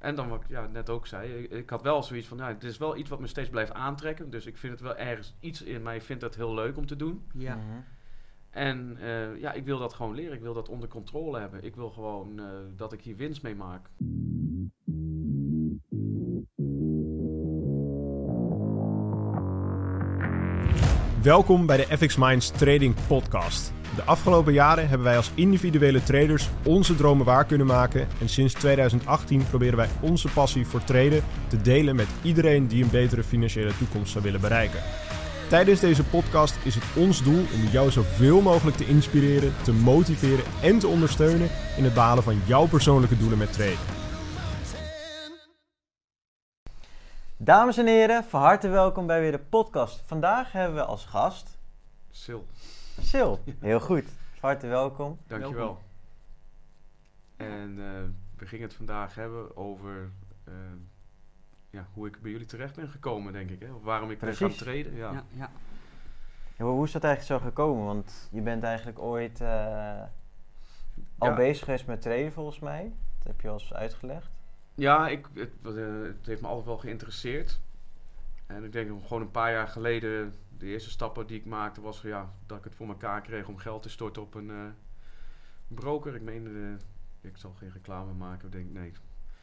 en dan wat ik ja, net ook zei, ik, ik had wel zoiets van, ja, het is wel iets wat me steeds blijft aantrekken. Dus ik vind het wel ergens iets in mij, vindt dat heel leuk om te doen. Ja. Mhm. En eh, ja, ik wil dat gewoon leren. Ik wil dat onder controle hebben. Ik wil gewoon eh, dat ik hier winst mee maak. Welkom bij de FX Minds Trading Podcast. De afgelopen jaren hebben wij als individuele traders onze dromen waar kunnen maken. En sinds 2018 proberen wij onze passie voor traden te delen met iedereen die een betere financiële toekomst zou willen bereiken. Tijdens deze podcast is het ons doel om jou zoveel mogelijk te inspireren, te motiveren en te ondersteunen in het behalen van jouw persoonlijke doelen met traden. Dames en heren, van harte welkom bij weer de podcast. Vandaag hebben we als gast Sil, Sil. Heel goed. Van harte welkom. dankjewel. En eh, we gingen het vandaag hebben over eh, ja, hoe ik bij jullie terecht ben gekomen, denk ik. Hè? Of waarom ik ben gaan Precies. traden. Ja. Ja, ja. Ja, hoe is dat eigenlijk zo gekomen? Want je bent eigenlijk ooit eh, al Ja. bezig geweest met traden volgens mij. Dat heb je al eens uitgelegd. Ja, ik, het, het heeft me altijd wel geïnteresseerd. En ik denk gewoon een paar jaar geleden, de eerste stappen die ik maakte, was ja, dat ik het voor elkaar kreeg om geld te storten op een eh, broker. Ik meen, eh, ik zal geen reclame maken, ik denk nee.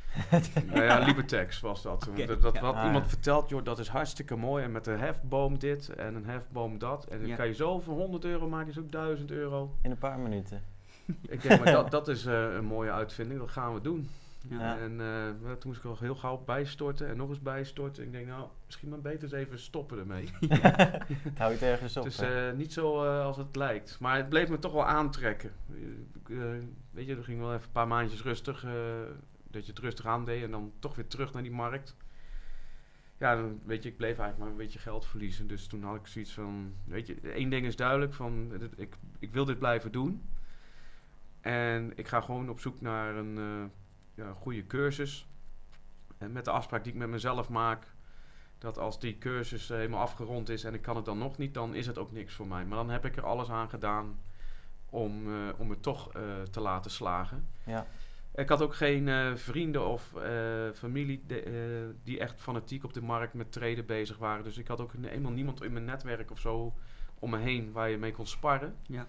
nou ja, Libertex was dat. Dat, dat ja. had Ah, iemand ja. verteld, joh, dat is hartstikke mooi. En met een hefboom dit en een hefboom dat. En dan Ja. kan je zo van 100 euro maken, is ook 1000 euro. In een paar minuten. Ik denk, maar dat, dat is eh, een mooie uitvinding, dat gaan we doen. Ja. En eh, toen moest ik al heel gauw bijstorten en nog eens bijstorten. Ik denk, nou, misschien maar beter eens even stoppen ermee. Het houdt ergens op. het is hè? eh, niet zo eh, als het lijkt. Maar het bleef me toch wel aantrekken. Weet je, er ging wel even een paar maandjes rustig. dat je het rustig aandeed en dan toch weer terug naar die markt. Ja, dan, weet je, ik bleef eigenlijk maar een beetje geld verliezen. Dus toen had ik zoiets van, weet je, één ding is duidelijk. Van, ik, ik wil dit blijven doen. En ik ga gewoon op zoek naar een ja, goede cursus. En met de afspraak die ik met mezelf maak, dat als die cursus eh, helemaal afgerond is en ik kan het dan nog niet, dan is het ook niks voor mij. Maar dan heb ik er alles aan gedaan om, eh, om het toch eh, te laten slagen. Ja. Ik had ook geen vrienden of familie de- die echt fanatiek op de markt met traden bezig waren. Dus ik had ook helemaal niemand in mijn netwerk of zo om me heen waar je mee kon sparren. Ja.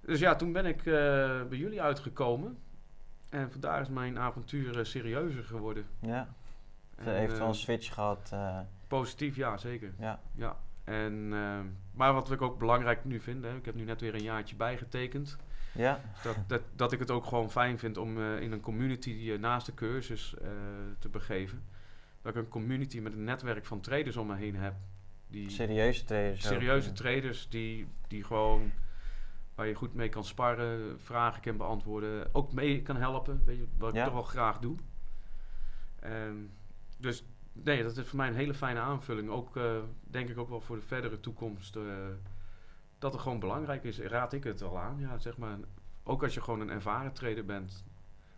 Dus ja, toen ben ik bij jullie uitgekomen. En vandaar is mijn avontuur eh, serieuzer geworden. ja. Ze heeft wel eh, een switch gehad. eh, Positief, ja, zeker. ja. Ja. En, eh, maar wat ik ook belangrijk nu vind, hè, ik heb nu net weer een jaartje bijgetekend. ja. Dat, dat, dat ik het ook gewoon fijn vind om eh, in een community eh, naast de cursus eh, te begeven. Dat ik een community met een netwerk van traders om me heen heb. Die Serieuze traders. ook. serieuze traders die, die gewoon waar je goed mee kan sparren, vragen kan beantwoorden, ook mee kan helpen. Weet je, wat ik toch wel graag doe. En dus nee, dat is voor mij een hele fijne aanvulling. Ook eh, denk ik ook wel voor de verdere toekomst. eh, dat het gewoon belangrijk is, raad ik het al aan. Ja, zeg maar, ook als je gewoon een ervaren trader bent,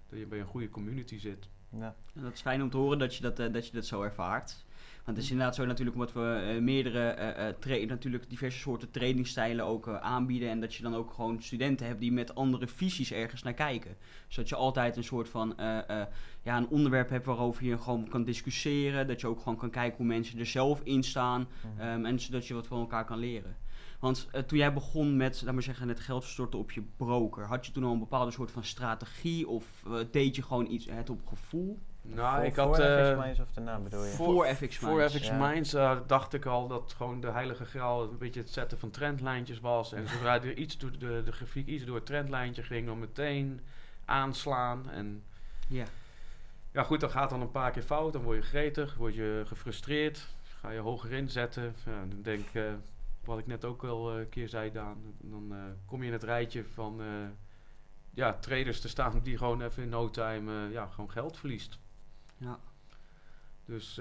dat je bij een goede community zit. Ja. En dat is fijn om te horen dat je dat, eh, dat, je dat zo ervaart. Want het is inderdaad zo natuurlijk omdat we eh, meerdere eh, tra- natuurlijk diverse soorten trainingstijlen ook aanbieden. En dat je dan ook gewoon studenten hebt die met andere visies ergens naar kijken. Zodat je altijd een soort van ja, een onderwerp hebt waarover je gewoon kan discussiëren. Dat je ook gewoon kan kijken hoe mensen er zelf in staan. Mhm. Ehm, en zodat je wat van elkaar kan leren. Want eh, toen jij begon met, laat maar zeggen, het geld storten op je broker, had je toen al een bepaalde soort van strategie of eh, deed je gewoon iets, het op gevoel? Nou, voor, ik voor had... FX eh, Minds of daarna bedoel je? Voor FX Voor Minds, FX ja. Minds eh, dacht ik al dat gewoon de heilige graal een beetje het zetten van trendlijntjes was. En zodra er iets door de, de grafiek iets door het trendlijntje ging, dan meteen aanslaan. En Ja. ja goed, dat gaat dan een paar keer fout. Dan word je gretig, word je gefrustreerd. Ga je hoger inzetten. Ja, dan denk ik, eh, wat ik net ook al eh, een keer zei, Daan. Dan eh, kom je in het rijtje van eh, ja, traders te staan die gewoon even in no time eh, ja, gewoon geld verliest. Ja. Dus,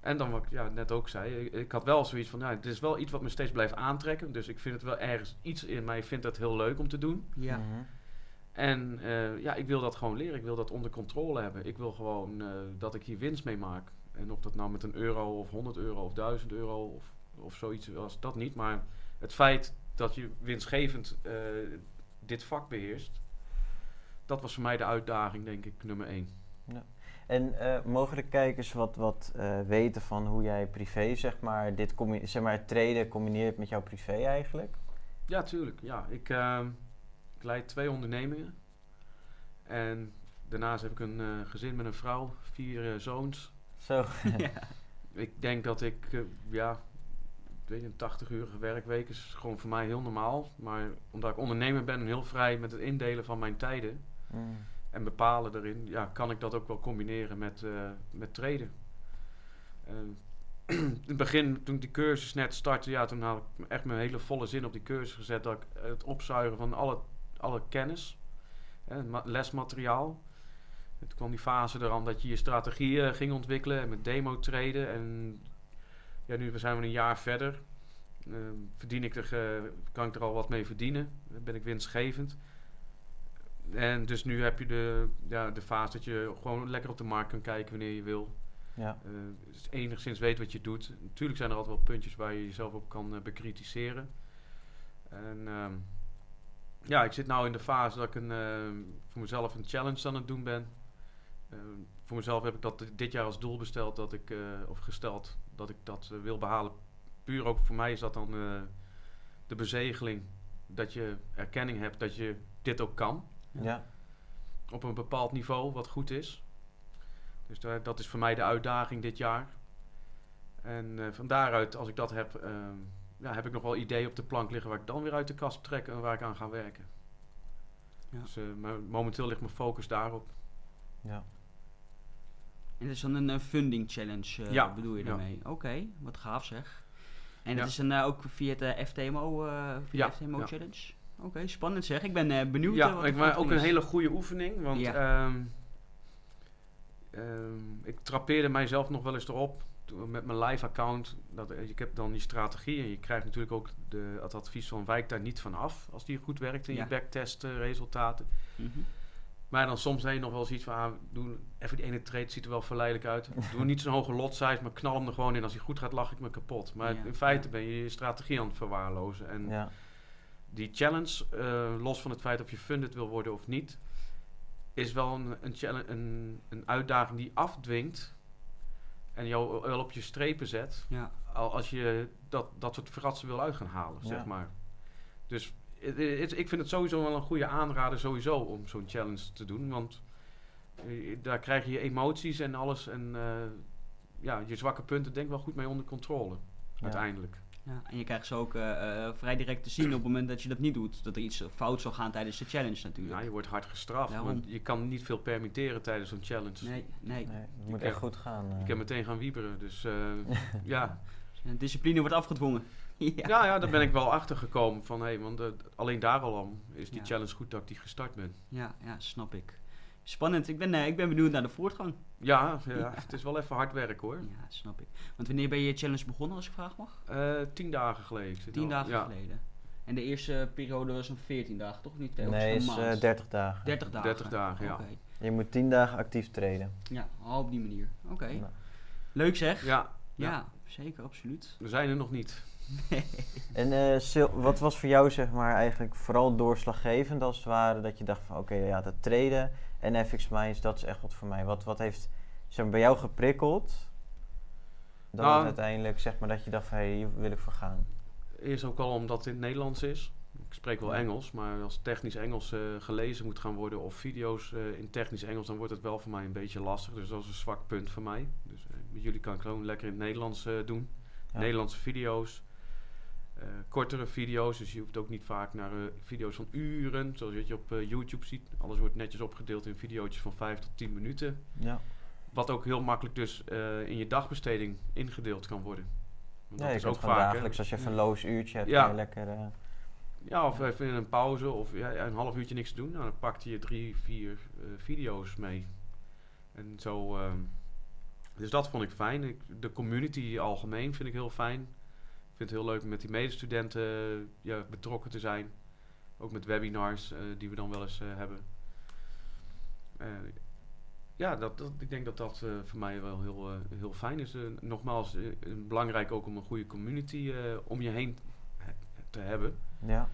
en dan wat ik ja, net ook zei, ik, ik had wel zoiets van, ja, het is wel iets wat me steeds blijft aantrekken. Dus ik vind het wel ergens iets in mij, vindt dat heel leuk om te doen. Ja. Mhm. En eh, ja, ik wil dat gewoon leren. Ik wil dat onder controle hebben. Ik wil gewoon eh, dat ik hier winst mee maak. En of dat nou met een euro of 100 euro of 1000 euro of, of zoiets was, dat niet. Maar het feit dat je winstgevend eh, dit vak beheerst, dat was voor mij de uitdaging, denk ik, nummer één. En eh, mogen de kijkers wat, wat eh, weten van hoe jij privé, zeg maar, dit zeg maar, het traden combineert met jouw privé eigenlijk? Ja, tuurlijk. Ja, ik, ehm, ik leid twee ondernemingen. En daarnaast heb ik een gezin met een vrouw, vier zoons. Zo. ja. Ik denk dat ik, ja, ik weet een 80-urige werkweek is gewoon voor mij heel normaal. Maar omdat ik ondernemer ben en heel vrij met het indelen van mijn tijden Mm. en bepalen erin, ja, kan ik dat ook wel combineren met, eh, met traden. Eh, in het begin, toen ik die cursus net startte, ja, toen had ik echt mijn hele volle zin op die cursus gezet. Dat ik het opzuigen van alle, alle kennis, hè, ma- lesmateriaal. En toen kwam die fase eraan dat je je strategieën ging ontwikkelen en met demo traden. En ja, nu zijn we een jaar verder. Eh, verdien ik er, eh, kan ik er al wat mee verdienen? Ben ik winstgevend? En dus nu heb je de, ja, de fase dat je gewoon lekker op de markt kan kijken wanneer je wil. Ja. Eh, dus enigszins weet wat je doet. Natuurlijk zijn er altijd wel puntjes waar je jezelf op kan eh, bekritiseren. En ehm, ja, ik zit nu in de fase dat ik een, ehm, voor mezelf een challenge aan het doen ben. Voor mezelf heb ik dat dit jaar als doel besteld dat ik, eh, of gesteld dat ik dat eh, wil behalen. Puur ook voor mij is dat dan eh, de bezegeling dat je erkenning hebt dat je dit ook kan Ja. op een bepaald niveau wat goed is. Dus daar, dat is voor mij de uitdaging dit jaar. En eh, van daaruit, als ik dat heb, ehm, ja, heb ik nog wel ideeën op de plank liggen waar ik dan weer uit de kast trek en waar ik aan ga werken. Ja. Dus maar momenteel ligt mijn focus daarop. Ja. En het is dan een eh, funding challenge, eh, Ja, bedoel je ja. daarmee? Oké, wat gaaf zeg. En Ja. het is een, eh, ook via het eh, FTMO, via de FTMO challenge? Oké, spannend zeg. Ik ben benieuwd. Ja, ik, de maar ook een hele goede oefening, want ehm, ehm, ik trapeerde mijzelf nog wel eens erop met mijn live account. Dat, ik heb dan die strategie en je krijgt natuurlijk ook de, het advies van wijk daar niet van af als die goed werkt in Ja. je backtest resultaten. Mhm. Maar dan soms je nog wel eens iets van, ah, doe even die ene trade, ziet er wel verleidelijk uit. Doe niet zo'n hoge lot size, maar knal hem er gewoon in. Als hij goed gaat, lach ik me kapot. Maar Ja. in feite ben je je strategie aan het verwaarlozen. En Ja. die challenge, eh, los van het feit of je funded wil worden of niet, is wel een, een, challenge, een, een uitdaging die afdwingt en jou wel op je strepen zet. Ja. Al als je dat, dat soort fratsen wil uit gaan halen, zeg maar. Dus het- het- ik vind het sowieso wel een goede aanrader sowieso om zo'n challenge te doen. Want eh, daar krijg je je emoties en alles en eh, ja, je zwakke punten denk ik wel goed mee onder controle. Ja. Uiteindelijk. Ja, en je krijgt ze ook eh, vrij direct te zien op het moment dat je dat niet doet. Dat er iets fout zal gaan tijdens de challenge natuurlijk. Ja, je wordt hard gestraft. Daarom. Want je kan niet veel permitteren tijdens zo'n challenge. Nee, nee. Nee, het moet echt goed gaan. Ik heb meteen gaan wieberen. Dus eh, ja. Ja, Discipline wordt afgedwongen. Ja. Ja. ja, daar ben ik wel achter gekomen. Van, hey, want eh, alleen daar al is die Ja. challenge goed dat ik die gestart ben. Ja, ja, snap ik. Spannend. Ik ben, eh, ik ben benieuwd naar de voortgang. Ja, ja, het is wel even hard werk hoor. Ja, snap ik. Want wanneer ben je challenge begonnen, als ik vraag mag? Eh, tien dagen geleden. Tien al- dagen ja, geleden. En de eerste periode was een 14 dagen, toch niet? Of nee, is maand? eh 30 dagen. 30 dagen. 30 dagen, ja. Oké. Je moet 10 dagen actief treden. Ja, al op die manier. Oké. Nou, Leuk zeg. Ja, Ja, ja. Zeker, absoluut. we zijn er nog niet. En eh, Sil, wat was voor jou zeg maar eigenlijk vooral doorslaggevend als het ware dat je dacht van oké, ja, dat traden en FX Minds, dat is echt wat voor mij. Wat, wat heeft zeg maar, bij jou geprikkeld dan Nou, uiteindelijk zeg maar dat je dacht van hé, hier wil ik voor gaan. Eerst ook al omdat het in het Nederlands is. Ik spreek wel Engels, maar als technisch Engels eh, gelezen moet gaan worden of video's eh, in technisch Engels, dan wordt het wel voor mij een beetje lastig. Dus dat is een zwak punt voor mij. Dus jullie kan ik gewoon lekker in het Nederlands eh, doen. Ja. Nederlandse video's. eh, kortere video's, dus je hoeft ook niet vaak naar eh, video's van uren, zoals je op YouTube ziet. Alles wordt netjes opgedeeld in video's van 5 tot 10 minuten. Ja, Wat ook heel makkelijk dus in je dagbesteding ingedeeld kan worden. Want ja dat je is ook vaak. dagelijks als je even een loos uurtje hebt, Ja. lekker... Ja, of even in een pauze of ja, een half uurtje niks te doen. Nou, dan pakt je drie, vier video's mee. En zo. ehm, dus dat vond ik fijn. Ik, de community algemeen vind ik heel fijn. Ik vind het heel leuk om met die medestudenten eh, ja, betrokken te zijn. Ook met webinars eh, die we dan wel eens eh, hebben. Eh, ja, dat, dat, ik denk dat dat eh, voor mij wel heel, heel fijn is. Nogmaals, belangrijk ook om een goede community eh, om je heen he- te hebben ja.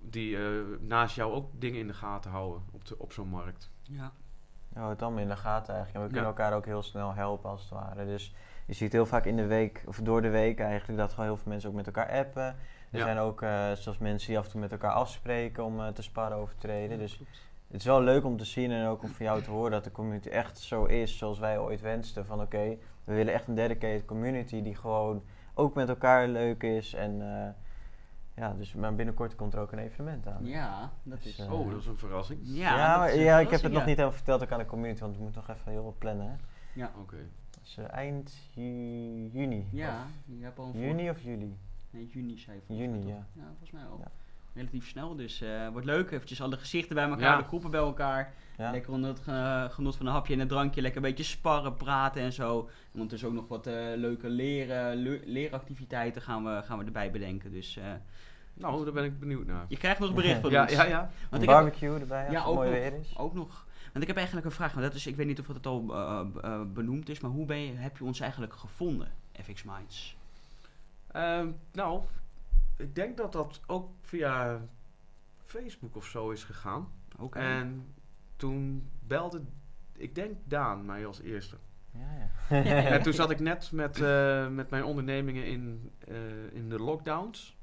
die eh, naast jou ook dingen in de gaten houden op, de, op zo'n markt. Ja. Houdt het allemaal in de gaten eigenlijk. En we Ja. kunnen elkaar ook heel snel helpen als het ware. Dus je ziet heel vaak in de week, of door de week eigenlijk, dat gewoon heel veel mensen ook met elkaar appen. Er Ja. zijn ook eh, zelfs mensen die af en toe met elkaar afspreken om eh, te sparren over treden. Dus het is wel leuk om te zien en ook om van jou te horen dat de community echt zo is zoals wij ooit wensten. Van oké, we willen echt een dedicated community die gewoon ook met elkaar leuk is. En eh, ja, dus maar binnenkort komt er ook een evenement aan. Ja, dat is... Dus, eh, Oh, dat is een verrassing. ja, Ja, dat maar, is een ja ik heb het nog niet helemaal verteld ook aan de community, want we moeten nog even heel wat plannen. Hè? Ja, Oké. Dus eh, eind ju- juni. ja je hebt al een juni of juli? Nee, juni zei je volgens Juni, mij ja. toch? Ja, volgens mij wel. Ja. Relatief snel, dus eh wordt leuk. Eventjes alle gezichten bij elkaar, Ja. de groepen bij elkaar. Ja. Lekker onder het ge- genot van een hapje en een drankje. Lekker een beetje sparren, praten en zo. En ondertussen ook nog wat eh, leuke leren, le- leeractiviteiten gaan we, gaan we erbij bedenken. Dus eh, Nou, daar ben ik benieuwd naar. je krijgt nog een bericht van Ja, ons. ja, ja. Want een heb, barbecue erbij als Ja, het ook mooi nog. weer is. ook nog. Want ik heb eigenlijk een vraag, maar dat is, ik weet niet of het al eh, eh, benoemd is, maar hoe ben je, heb je ons eigenlijk gevonden, FX Minds? Ehm, nou, ik denk dat dat ook via Facebook of zo is gegaan. Oké. En toen belde, ik denk Daan mij als eerste. Ja, ja. en toen zat ik net met, eh, met mijn ondernemingen in, eh, in de lockdowns.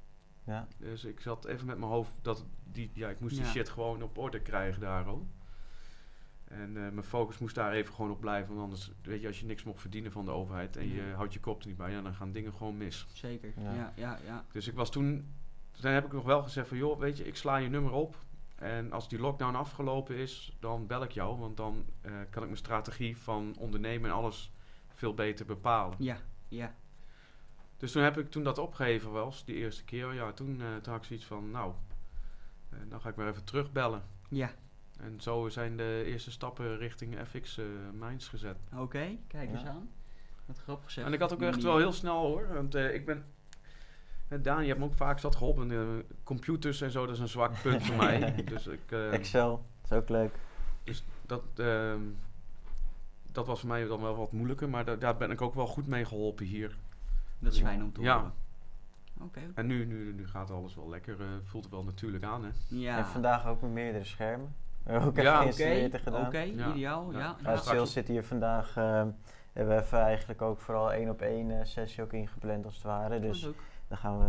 ja. Dus ik zat even met mijn hoofd dat die, ja, ik moest die Ja. shit gewoon op orde krijgen daar ook. En eh, mijn focus moest daar even gewoon op blijven. Want anders, weet je, als je niks mocht verdienen van de overheid en je Ja. houdt je kop er niet bij, ja, dan gaan dingen gewoon mis. Zeker. Ja. Ja, ja, ja. Dus ik was toen, toen heb ik nog wel gezegd van, joh, weet je, ik sla je nummer op. En als die lockdown afgelopen is, dan bel ik jou. Want dan eh, kan ik mijn strategie van ondernemen en alles veel beter bepalen. Ja, ja. Dus toen heb ik, toen dat opgegeven was, die eerste keer, ja, toen, eh, toen had ik zoiets van, nou, eh, dan ga ik maar even terugbellen. Ja, En zo zijn de eerste stappen richting FX eh Minds gezet. oké. Kijk eens Ja. aan. Wat grappig zeg. En ik had ook echt wel heel snel hoor, want eh, ik ben... eh, Daan, je hebt me ook vaak zat geholpen. Eh, computers en zo, dat is een zwak punt voor mij. Dus ik, eh, Excel, is ook leuk. dat, ehm, dat was voor mij dan wel wat moeilijker, maar da- daar ben ik ook wel goed mee geholpen hier. Dat is fijn om te Ja. horen. Oké. En nu, nu, nu gaat alles wel lekker, voelt het wel natuurlijk aan hè. Ja. En vandaag ook met meerdere schermen. We ook Ja, geïnstalleerd Oké, gedaan. oké, Ja. ideaal. Ja, Ja. op- zit hier vandaag. eh, hebben we even eigenlijk ook vooral één op één eh, sessie ook ingepland als het ware. Dus dan gaan we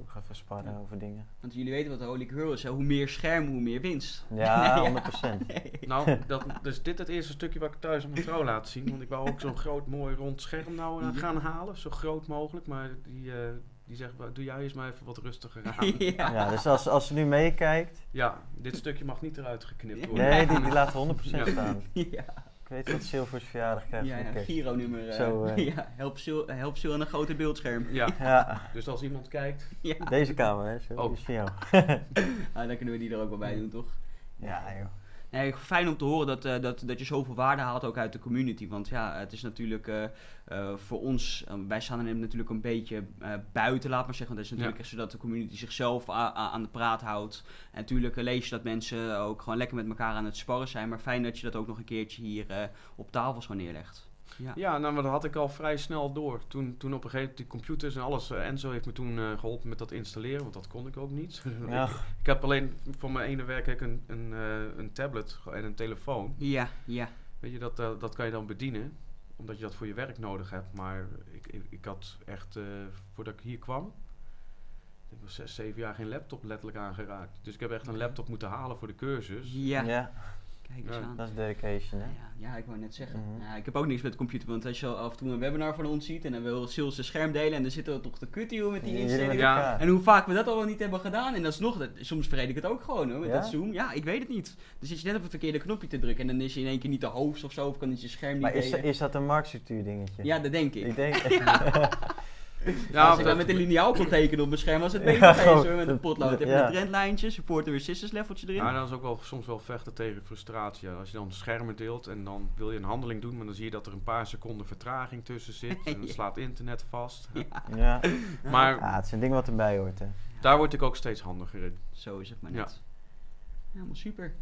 ook even sparren Ja. over dingen. Want jullie weten wat de Holy Grail is. Hè? Hoe meer scherm, hoe meer winst. Ja, 100%. Nou, dat, dus dit het eerste stukje wat ik thuis aan mijn vrouw laat zien. Want ik wou ook zo'n groot mooi rond scherm nou eh, gaan halen. Zo groot mogelijk. Maar die, eh, die zegt, "Wa- doe jij eens maar even wat rustiger aan. ja. Ja, dus als, als ze nu meekijkt. Ja, dit stukje mag niet eruit geknipt worden. Nee, die, die laat 100% Ja. staan. ja. Ik weet wat Silvers verjaardag krijgt Ja. Giro-nummer. eh, Zo, eh. ja, help Sil, help Sil aan een groter beeldscherm. Ja, Ja, dus als iemand kijkt. Ja. deze kamer, hè. Zo, Oh. die is voor jou. Ah, dan kunnen we die er ook wel bij doen, toch? Ja, joh. Nee, fijn om te horen dat, eh, dat, dat je zoveel waarde haalt ook uit de community. Want ja, het is natuurlijk eh, eh, voor ons, wij staan er natuurlijk een beetje buiten, laat maar zeggen. Want het is natuurlijk Ja. echt zodat de community zichzelf aan de praat houdt. En natuurlijk lees je dat mensen ook gewoon lekker met elkaar aan het sparren zijn. Maar fijn dat je dat ook nog een keertje hier op tafel zo neerlegt. Ja. Ja, nou, maar dat had ik al vrij snel door. Toen, toen op een gegeven moment die computers en alles. eh, Enzo heeft me toen eh, geholpen met dat installeren, want dat kon ik ook niet. Ja. ik, ik heb alleen voor mijn ene werk heb ik een, een, eh, een tablet en een telefoon. Ja, ja. Weet je, dat, eh, dat kan je dan bedienen, omdat je dat voor je werk nodig hebt. Maar ik, ik, ik had echt, eh, voordat ik hier kwam, ik was zes, zeven jaar geen laptop letterlijk aangeraakt. Dus ik heb echt een laptop moeten halen voor de cursus. Ja, Ja, Ja. aan. dat is dedication, hè. Ja, ja, ik wou net zeggen. Mhm. Ja, ik heb ook niks met de computer, want als je af en toe een webinar van ons ziet en dan wil Sils zijn scherm delen en dan zitten we toch te kutten joh, met die instellingen. Ja. En hoe vaak we dat al wel niet hebben gedaan. En dat is nog, dat, soms vergeet ik het ook gewoon hoor, met Ja? dat Zoom. Ja, ik weet het niet. Dan zit je net op het verkeerde knopje te drukken en dan is je in één keer niet de hoofd of zo, of kan je je scherm niet Maar is, delen. is dat een marktstructuur dingetje? Ja, dat denk ik. Ik denk... Ja, Als ik dat- dan met een liniaal kon tekenen op mijn scherm, was het Ja, beter geweest met een potlood. Even ja. een trendlijntje, support en resistance leveltje erin. Ja, dat is ook wel soms wel vechten tegen frustratie. Als je dan schermen deelt en dan wil je een handeling doen, maar dan zie je dat er een paar seconden vertraging tussen zit. En dan slaat internet vast. ja. Maar ja, het is een ding wat erbij hoort, hè. daar word ik ook steeds handiger in. Zo is het maar Ja. net. Ja, helemaal super.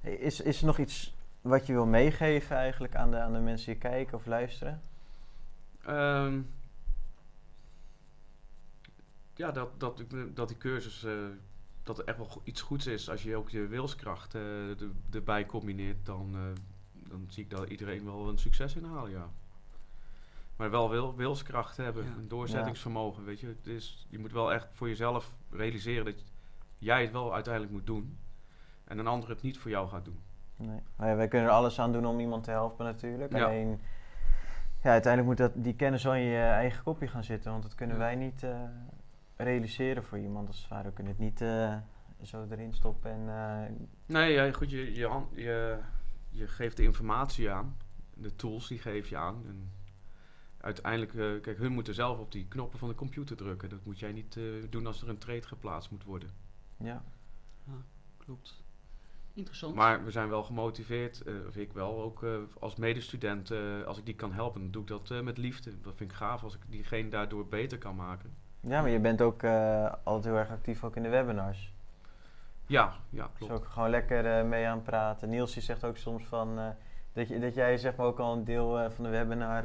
Hey, Is, is er nog iets wat je wil meegeven eigenlijk aan de, aan de mensen die kijken of luisteren? Ehm, ja, dat, dat, dat die cursus, eh, dat er echt wel iets goeds is. Als je ook je wilskracht eh, er- erbij combineert, dan, eh, dan zie ik dat iedereen wel een succes inhalen, ja. Maar wel wil, wilskracht hebben, Ja. een doorzettingsvermogen, weet je. Het is, je moet wel echt voor jezelf realiseren dat jij het wel uiteindelijk moet doen. En een ander het niet voor jou gaat doen. Nee. Ja, wij kunnen er alles aan doen om iemand te helpen natuurlijk. Alleen, ja, uiteindelijk moet dat, die kennis wel in je eigen kopje gaan zitten. Want dat kunnen Ja. wij niet realiseren voor iemand als het ware. We kunnen het niet eh, zo erin stoppen en... eh, Nee, ja, goed, je, je, hand- je, je geeft de informatie aan. De tools die geef je aan. En uiteindelijk, eh, kijk, hun moeten zelf op die knoppen van de computer drukken. Dat moet jij niet eh, doen als er een trade geplaatst moet worden. ja. Klopt. Interessant. Maar we zijn wel gemotiveerd, eh, of ik wel, ook eh, als medestudent, eh, als ik die kan helpen, dan doe ik dat eh, met liefde. Dat vind ik gaaf als ik diegene daardoor beter kan maken. Ja, maar je bent ook eh, altijd heel erg actief ook in de webinars. Ja, ja, Dus klopt. ook gewoon lekker eh, mee aan het praten. Niels die zegt ook soms van... eh, dat, je, dat jij zeg maar ook al een deel van de webinar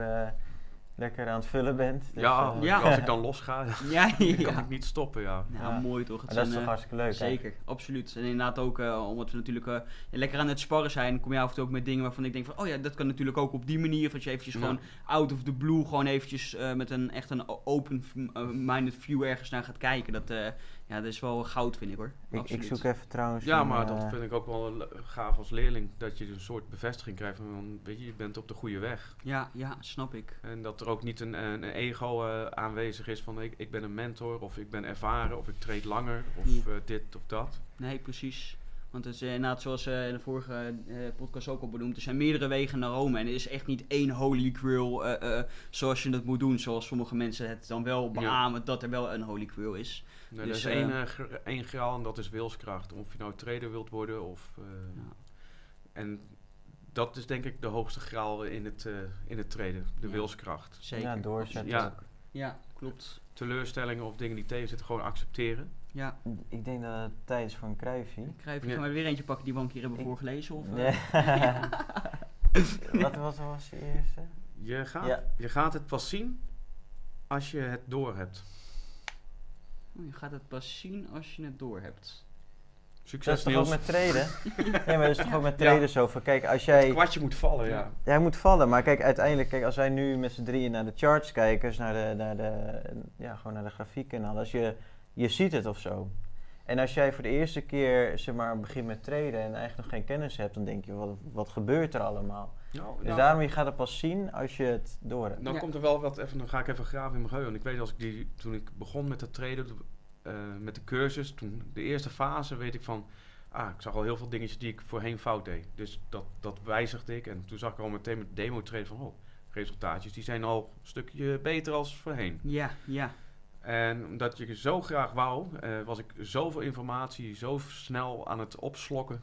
lekker aan het vullen bent. Dus, ja, eh, Ja. als ik dan los ga, ja, kan ik niet stoppen, ja. Ja, Ja. mooi toch? Het dat is toch eh, hartstikke leuk, hè? Zeker, absoluut. En inderdaad ook, eh, omdat we natuurlijk eh, lekker aan het sparren zijn, kom je af en toe ook met dingen waarvan ik denk van, oh ja, dat kan natuurlijk ook op die manier. Of dat je eventjes Ja. gewoon out of the blue, gewoon eventjes eh, met een echt een open-minded view ergens naar gaat kijken. Dat, eh, ja, dat is wel goud, vind ik hoor. Ik, ik zoek even trouwens... Ja, een, maar eh, dat vind ik ook wel gaaf als leerling. Dat je een soort bevestiging krijgt van, weet je, je bent op de goede weg. Ja, ja, snap ik. En dat er ook niet een, een, een ego eh, aanwezig is van, ik, ik ben een mentor, of ik ben ervaren, of ik treed langer, of Ja. eh, dit of dat. Nee, precies. Want het is eh, inderdaad, zoals eh, in de vorige eh, podcast ook al benoemd, er zijn meerdere wegen naar Rome. En er is echt niet één holy grail eh, eh, zoals je het moet doen. Zoals sommige mensen het dan wel beamen dat er wel een holy grail is. Nee, Dus, er is één, één graal en dat is wilskracht. Of je nou trader wilt worden of... eh, Ja. En dat is denk ik de hoogste graal in het, eh, in het traden, de Ja. wilskracht. Zeker. Ja, doorzetten. Ja, klopt. Teleurstellingen of dingen die tegen zitten, gewoon accepteren. Ja, Ik denk dat het tijd is voor een kruifje. Krijg je Ja. maar weer eentje pakken die we al een keer hebben Ik- voorgelezen? Of, eh? Nee. wat, wat was de eerste? Je gaat, Ja. je gaat het pas zien als je het door hebt. Oh, Je gaat het pas zien als je het door hebt. Dat Succes is toch Niels. ook met traden? nee, maar dat is toch ook met Ja. traden zo van, kijk, als Het jij... kwartje moet vallen, ja. Ja. Ja, hij moet vallen, maar kijk, uiteindelijk, kijk, als wij nu met z'n drieën naar de charts kijken, dus naar de, naar de, ja, gewoon naar de grafieken en alles, je, je ziet het of zo. En als jij voor de eerste keer, zeg maar, begint met traden en eigenlijk nog geen kennis hebt, dan denk je, wat, wat gebeurt er allemaal? Nou, Dus nou, daarom, je gaat het pas zien als je het door hebt. Dan Ja. komt er wel wat even, dan ga ik even graven in mijn geheugen. Ik weet als ik die, toen ik begon met het traden, eh, met de cursus, toen de eerste fase weet ik van, ah, ik zag al heel veel dingetjes die ik voorheen fout deed. Dus dat, dat wijzigde ik en toen zag ik al meteen met demo traden van, oh, resultaatjes die zijn al een stukje beter als voorheen. Ja, ja. En omdat je zo graag wou, eh, was ik zoveel informatie zo snel aan het opslokken.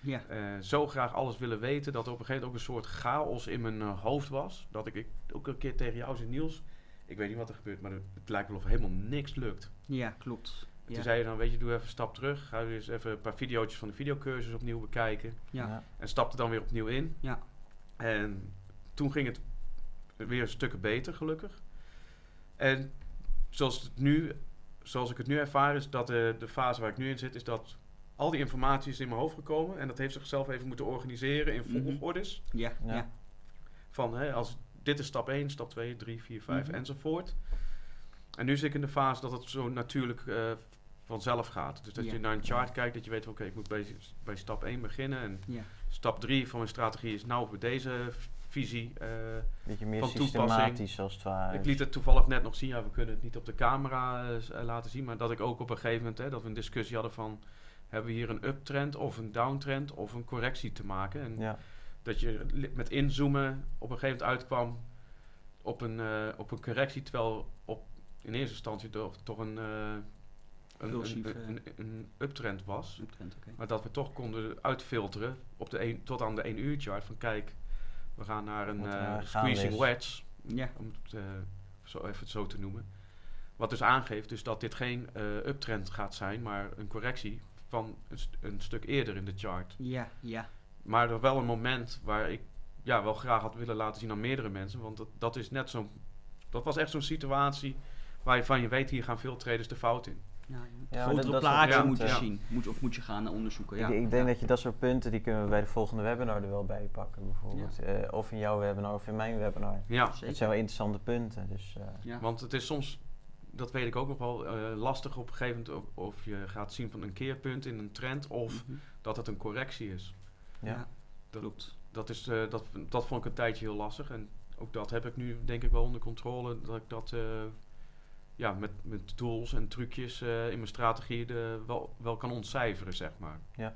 Ja, eh, zo graag alles willen weten, dat er op een gegeven moment ook een soort chaos in mijn eh, hoofd was. Dat ik, ik ook een keer tegen jou zei, Niels, ik weet niet wat er gebeurt, maar het lijkt wel of helemaal niks lukt. ja klopt. En Ja. Toen zei je dan, weet je, doe even een stap terug. Ga eens even een paar video's van de videocursus opnieuw bekijken. Ja. En stapte dan weer opnieuw in. Ja. En toen ging het weer stukken beter, gelukkig. En zoals, het nu, zoals ik het nu ervaar, is dat de, de fase waar ik nu in zit, is dat al die informatie is in mijn hoofd gekomen. En dat heeft zichzelf even moeten organiseren in Mhm. volgordes. Ja, Ja. ja. Van, hè, als, dit is stap 1, stap 2, 3, 4, 5 Mhm. enzovoort. En nu zit ik in de fase dat het zo natuurlijk eh, vanzelf gaat. Dus dat Ja. je naar een chart kijkt, dat je weet, oké, ik moet bij, bij stap 1 beginnen. En Ja. stap 3 van mijn strategie is nou bij deze visie. eh, Beetje meer Van toepassing. systematisch als het ware. ik liet het toevallig net nog zien, ja, we kunnen het niet op de camera eh, eh, laten zien, maar dat ik ook op een gegeven moment, hè, dat we een discussie hadden van, hebben we hier een uptrend of een downtrend of een correctie te maken? En Ja. dat je met inzoomen op een gegeven moment uitkwam op een, eh, op een correctie, terwijl op in eerste instantie toch, toch een, eh, een, een, eh. een, een uptrend was. Oké. Maar dat we toch konden uitfilteren op de een, tot aan de 1 uur chart van kijk, we gaan naar een eh, squeezing wedge, Ja, om het eh, zo, even het zo te noemen. Wat dus aangeeft dus dat dit geen eh, uptrend gaat zijn, maar een correctie van een, st- een stuk eerder in de chart. ja, ja. Maar er wel een moment waar ik ja, wel graag had willen laten zien aan meerdere mensen. Want dat, dat is net zo'n. Dat was echt zo'n situatie waar je van je weet, hier gaan veel traders de fout in. Ja, moet Ja, grotere dat- dat is plaatje moet je zien. Moet, of moet je gaan onderzoeken. Ja. Ik, ik denk Ja. dat je dat soort punten, die kunnen we bij de volgende webinar er wel bij pakken bijvoorbeeld. Eh, of in jouw webinar of in mijn webinar. Ja, Het zijn wel interessante punten. Dus, eh, Ja. want het is soms, dat weet ik ook nog wel, eh, lastig op een gegeven moment of, of je gaat zien van een keerpunt in een trend of Mhm. dat het een correctie is. ja. Ja, Dat- klopt. Dat, is, eh, dat, dat vond ik een tijdje heel lastig en ook dat heb ik nu denk ik wel onder controle, dat ik dat eh, ja, met, met tools en trucjes eh, in mijn strategie de, wel, wel kan ontcijferen, zeg maar. Ja,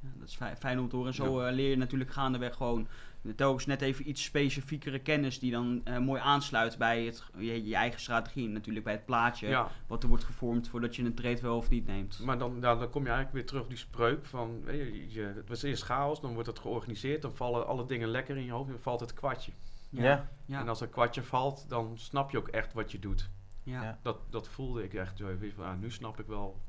dat is fijn, fijn om te horen. En zo eh, leer je natuurlijk gaandeweg gewoon telkens net even iets specifiekere kennis die dan eh, mooi aansluit bij het, je, je eigen strategie. En natuurlijk bij het plaatje Ja, wat er wordt gevormd voordat je een trade wel of niet neemt. maar dan, nou, dan kom je eigenlijk weer terug op die spreuk van, weet je, je, het was eerst chaos, dan wordt het georganiseerd, dan vallen alle dingen lekker in je hoofd en dan valt het kwartje. Ja. ja, En als een kwartje valt, dan snap je ook echt wat je doet. Ja. Dat, dat voelde ik echt. ah, nu snap ik wel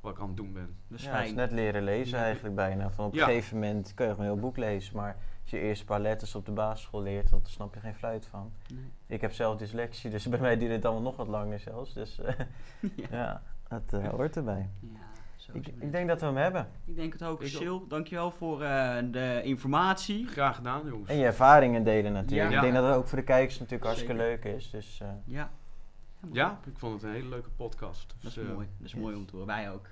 wat ik aan het doen ben. dat is Ja, het is fijn. net leren lezen eigenlijk bijna. Van op een gegeven moment kun je gewoon een heel boek lezen, maar als je eerst een paar letters op de basisschool leert, dan snap je geen fluit van. Nee. Ik heb zelf dyslexie, dus bij mij duurt het allemaal nog wat langer zelfs. Dus eh, ja. ja, het eh, hoort erbij. Ja, zo Ik, ik denk dat we hem hebben. Ik denk het ook. Sil, dankjewel voor eh, de informatie. Graag gedaan, jongens. En je ervaringen delen natuurlijk. Ja. Ik denk dat het ook voor de kijkers natuurlijk hartstikke leuk is. Dus eh, Ja. Ja, ik vond het een hele leuke podcast. Dat is Dus, eh, mooi. Dat is yes. mooi om te horen. Wij ook.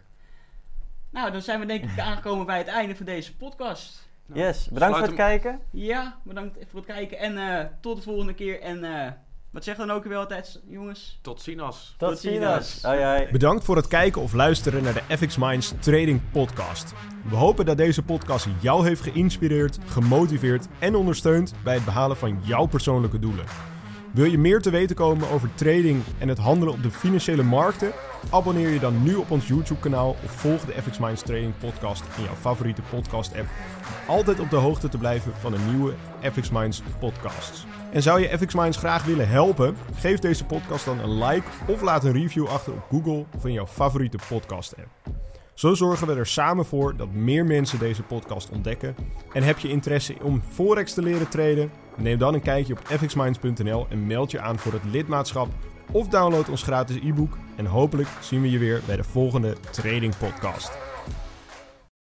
Nou, dan zijn we denk ik aangekomen bij het einde van deze podcast. nou, yes, bedankt voor het hem- kijken. Ja, bedankt voor het kijken en eh, tot de volgende keer. En eh, wat zeg dan ook weer altijd, jongens? Tot ziens. Tot Tot ziens. Bedankt voor het kijken of luisteren naar de FX Minds Trading Podcast. We hopen dat deze podcast jou heeft geïnspireerd, gemotiveerd en ondersteund bij het behalen van jouw persoonlijke doelen. Wil je meer te weten komen over trading en het handelen op de financiële markten? Abonneer je dan nu op ons YouTube-kanaal of volg de FX Minds Trading Podcast in jouw favoriete podcast-app. Altijd op de hoogte te blijven van de nieuwe FX Minds podcasts. En zou je FX Minds graag willen helpen? Geef deze podcast dan een like of laat een review achter op Google of in jouw favoriete podcast-app. Zo zorgen we er samen voor dat meer mensen deze podcast ontdekken. En heb je interesse om Forex te leren traden? Neem dan een kijkje op fxminds.nl en meld je aan voor het lidmaatschap. Of download ons gratis e-book. En hopelijk zien we je weer bij de volgende Trading Podcast.